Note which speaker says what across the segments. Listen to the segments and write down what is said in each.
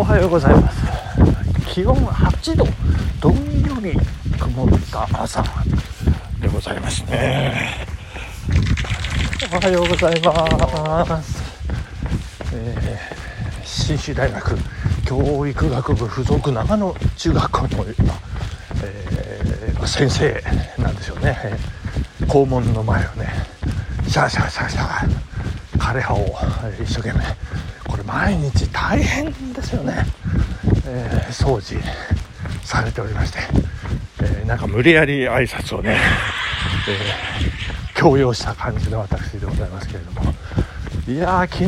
Speaker 1: おはようございます。気温8度。どんより曇った朝でございますね。おはようございます、えー、信州大学教育学部附属長野中学校の今、えー先生なんでしょうね、校門の前をねシャーシャーシャーシャー枯葉を一生懸命これ毎日大変ですよね、えー掃除されておりまして、えーなんか無理やり挨拶をね、えー強要した感じの私でございますけれども。いやー昨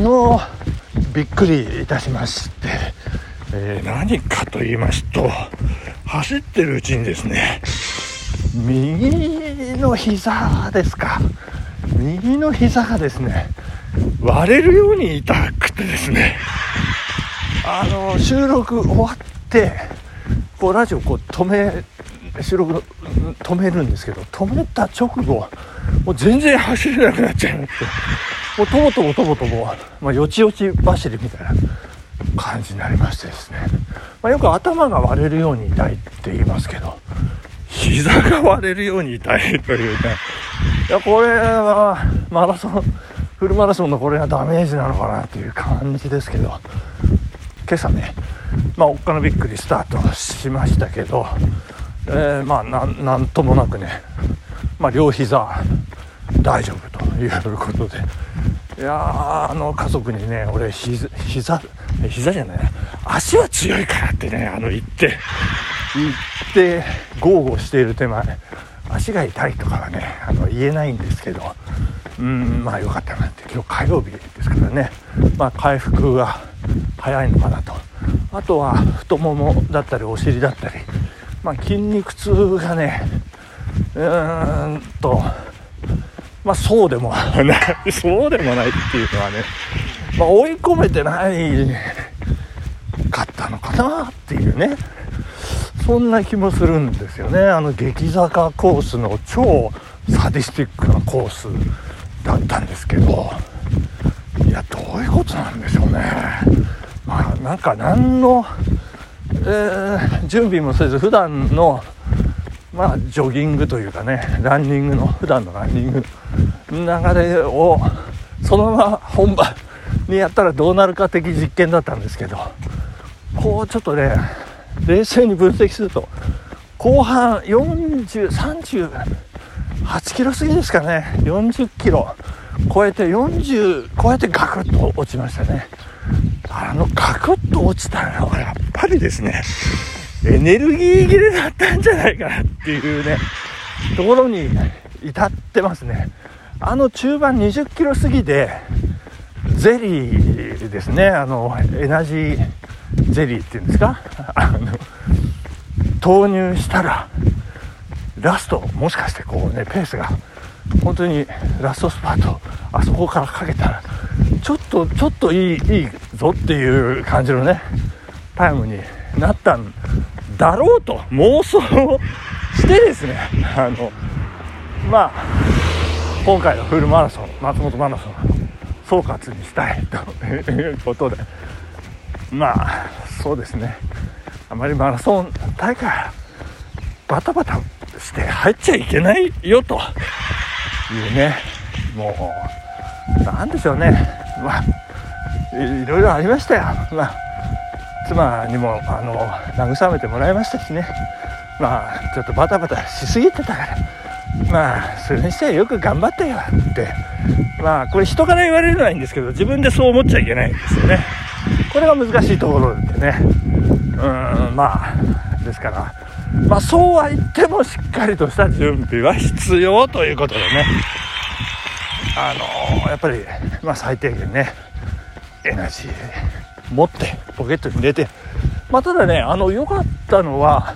Speaker 1: 日びっくりいたしまして、えー何かと言いますと走ってるうちにですね右の膝ですか。右の膝がですね割れるように痛くてですね。あの収録終わってこうラジオこう止め収録止めるんですけど止めた直後もう全然走れなくなっちゃいましてもうとぼとぼとぼとぼ、まあ、よちよち走りみたいな感じになりましてですね、まあ、よく頭が割れるように痛いって言いますけど膝が割れるように痛いというね。いやこれはマラソンフルマラソンのこれがダメージなのかなっていう感じですけど。今朝ねまあおっかなびっくりスタートしましたけど、えーまあなんともなくね、まあ、両膝大丈夫ということで。いやーあの家族にね俺膝膝膝じゃない。足は強いからってねあの言って。言って豪語している手前。足が痛いとかはねあの言えないんですけど。うんまあよかったなって今日火曜日ですからね。まあ回復が早いのかなと。あとは太ももだったりお尻だったり。まあ筋肉痛がねうーんと。まあそうでもない。そうでもないっていうのはね。まあ追い込めてないかったのかなっていうね。そんな気もするんですよね。あの激坂コースの超サディスティックなコースだったんですけどいやどういうことなんでしょうね。まあなんか何の、えー準備もせず普段のまあジョギングというかねランニングの普段のランニング流れをそのまま本番にやったらどうなるか的実験だったんですけどこうちょっとね冷静に分析すると後半4030 8キロ過ぎですかね。40キロ。超えて40超えてガクッと落ちましたね。あのガクッと落ちたのはやっぱりですねエネルギー切れだったんじゃないかなっていうねところに至ってますね。あの中盤20キロ過ぎでゼリーですね。あのエナジーゼリーっていうんですか？あの投入したらラストもしかしてこうねペースが本当にラストスパートあそこからかけたらちょっとちょっといいいいぞっていう感じのねタイムになったんだろうと妄想をしてですね あのまあ今回のフルマラソン松本マラソン総括にしたいということでまあそうですね。あまりマラソン大会バタバタして入っちゃいけないよと。いうね。もうなんでしょうね。まあいいろいろありましたよ。まあ妻にもあの慰めてもらいましたしね。まあちょっとバタバタしすぎてたから。まあそれにしてはよく頑張ったよって。まあこれ人から言われるのはいいんですけど自分でそう思っちゃいけないんですよね。これが難しいところでね。うんまあですからまあそうは言ってもしっかりとした準備は必要ということでね。あのやっぱりまあ最低限ねエナジー持ってポケットに入れて。まあただねあの良かったのは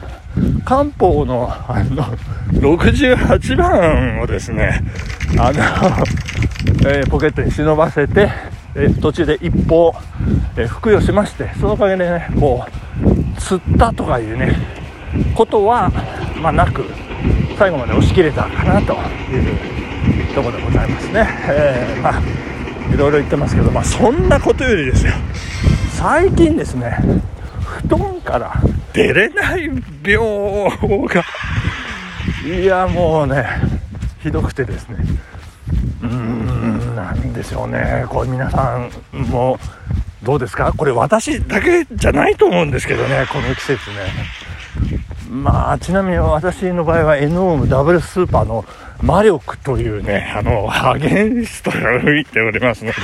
Speaker 1: 漢方のあの68番をですねあの、えーポケットに忍ばせて、えー途中で一歩、えー服用しましてそのおかげでねこう釣ったとかいうねことはまあなく最後まで押し切れたかなというところでございますね、えーまあいろいろ言ってますけどまあそんなことよりですよ。最近ですね布団から出れない病がいやもうねひどくてですね。うーんなんでしょうね。これ皆さんもどうですか？これ私だけじゃないと思うんですけどねこの季節ね。まあちなみに私の場合は N オームダブルスーパーの魔力というねあのアゲンストが吹いておりますので。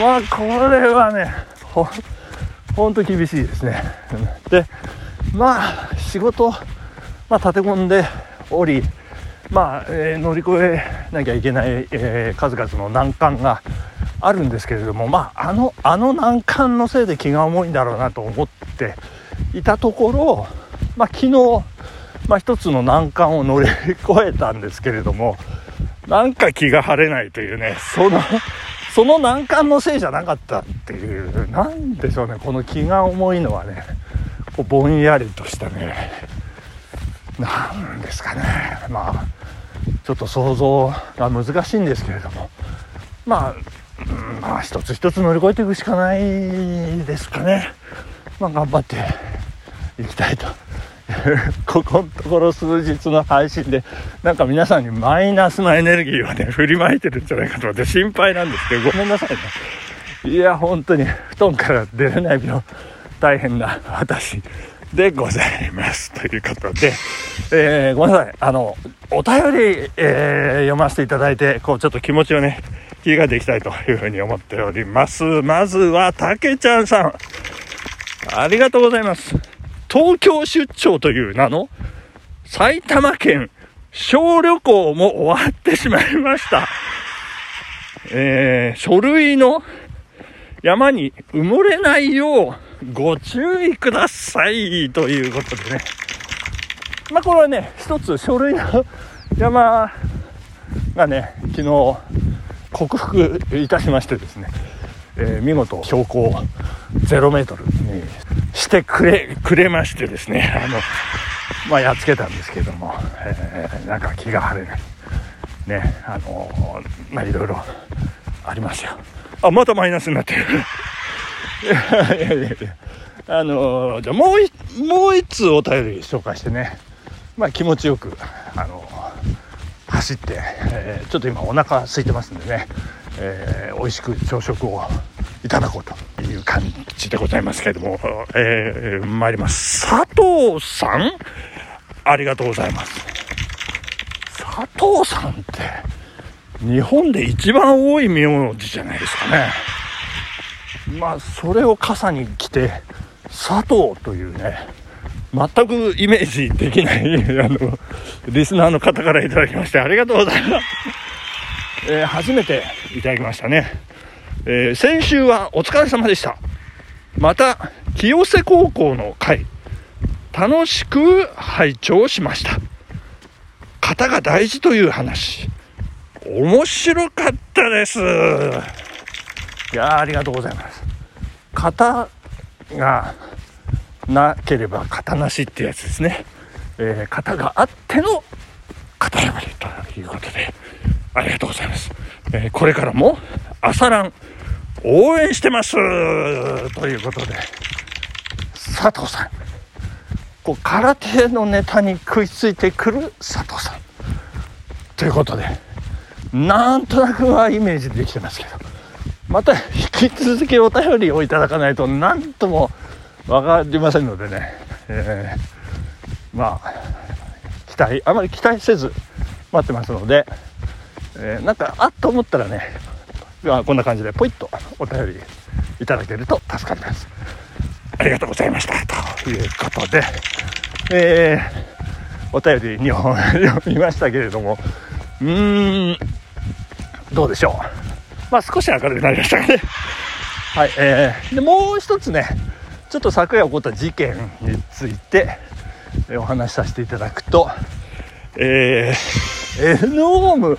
Speaker 1: まあこれはねほほんと厳しいですね。でまあ仕事、まあ、立て込んでおりまあ、えー、乗り越えなきゃいけない、えー、数々の難関があるんですけれどもまああのあの難関のせいで気が重いんだろうなと思っていたところまあ昨日、まあ、一つの難関を乗り越えたんですけれどもなんか気が晴れないというねそのその難関のせいじゃなかったっていうなんでしょうねこの気が重いのはねこうぼんやりとしたねなんですかね。まあちょっと想像が難しいんですけれどもまあ、うん、まあ一つ一つ乗り越えていくしかないですかね。まあ頑張っていきたいと。ここのところ数日の配信でなんか皆さんにマイナスなエネルギーをね振りまいてるんじゃないかと思って心配なんですけどごめんなさいね。いや本当に布団から出れない病大変な私でございます。ということで、えー、ごめんなさい。あのお便り、えー、読ませていただいてこうちょっと気持ちをね切り替えていきたいというふうに思っております。まずはたけちゃんさん。ありがとうございます東京出張という名の埼玉県小旅行も終わってしまいました。えー、書類の山に埋もれないようご注意くださいということでね。まあこれはね、一つ書類の山がね、昨日克服いたしましてですね、えー、見事標高0メートル。にしてくれ、くれましてですね、あの、まあ、やっつけたんですけども、えー、なんか気が晴れない。ね、あのまあ、いろいろありますよ。あ、またマイナスになってる。いやいやいやあのじゃあもうもう一通お便り紹介してね、まあ、気持ちよく、あの走って、えー、ちょっと今お腹空いてますんでね、えー、美味しく朝食をいただこうと感じでございますけれども、えー、参ります。佐藤さん？ありがとうございます。佐藤さんって、日本で一番多い名字じゃないですかね。まあ、それを傘に来て、佐藤というね、全くイメージできないあの、リスナーの方からいただきましてありがとうございます。えー、初めていただきましたね。えー、先週はお疲れ様でした。また、清瀬高校の会、楽しく拝聴しました。型が大事という話、面白かったです。いやありがとうございます。型がなければ型なしってやつですね。えー、型があっての型破りということで、ありがとうございます。えー、これからも朝ラン応援してます。ということで、佐藤さん。こう空手のネタに食いついてくる佐藤さん。ということで、なんとなくはイメージできてますけど、また引き続きお便りをいただかないと何とも分かりませんのでね、えー、まあ、期待、あまり期待せず待ってますので、えー、なんか、あっと思ったらね、こんな感じでポイッとお便りいただけると助かります。ありがとうございました。ということで、えー、お便り2本読みましたけれども、うーん、どうでしょう。まあ少し明るくなりましたね。はい、えー、で、もう一つね、ちょっと昨夜起こった事件について、えお話しさせていただくと、えー、N オーム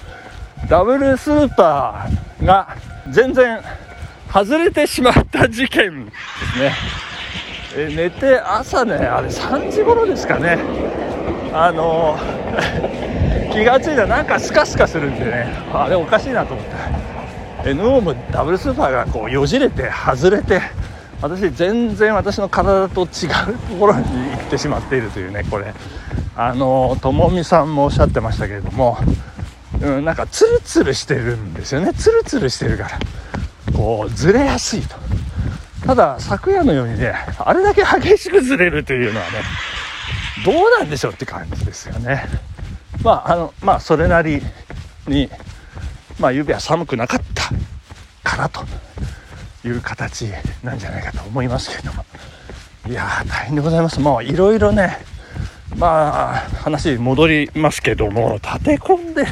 Speaker 1: ダブルスーパーが全然外れてしまった事件ですね。え寝て朝ね、あれ3時頃ですかね。あの 気がついたらなんかスカスカするんでね、あれおかしいなと思って。N オームダブルスーパーがこうよじれて外れて、私全然私の体と違うところに行ってしまっているというねこれあのともみさんもおっしゃってましたけれども、うん、なんかツルツルしてるんですよね。ツルツルしてるから。こうずれやすいと。ただ昨夜のようにねあれだけ激しくずれるというのはねどうなんでしょうって感じですよね。まああのまあそれなりにまあ指は寒くなかったからという形なんじゃないかと思いますけれども。いやー大変でございます。もういろいろねまあ話戻りますけども立て込んで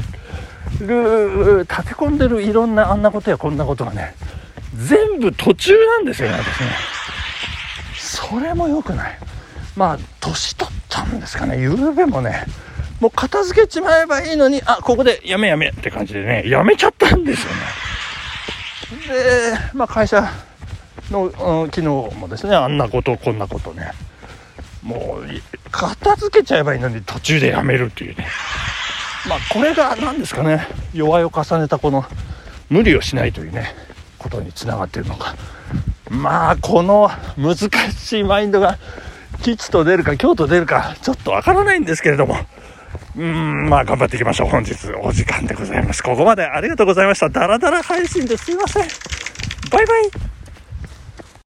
Speaker 1: る立て込んでるいろんなあんなことやこんなことがね全部途中なんですよね私ね。それも良くない。まあ年取ったんですかね。ゆうべもねもう片付けちまえばいいのにあここでやめやめって感じでねやめちゃったんですよね。で、まあ、会社の、うん、昨日もですねあんなことこんなことね。もう片付けちゃえばいいのに途中でやめるっていうね。まあこれが何ですかね。弱いを重ねたこの無理をしないというねことにつながっているのか。まあこの難しいマインドが吉と出るか京と出るかちょっとわからないんですけれども。うーんまあ頑張っていきましょう。本日お時間でございます。ここまでありがとうございました。ダラダラ配信ですいません。バイバイ。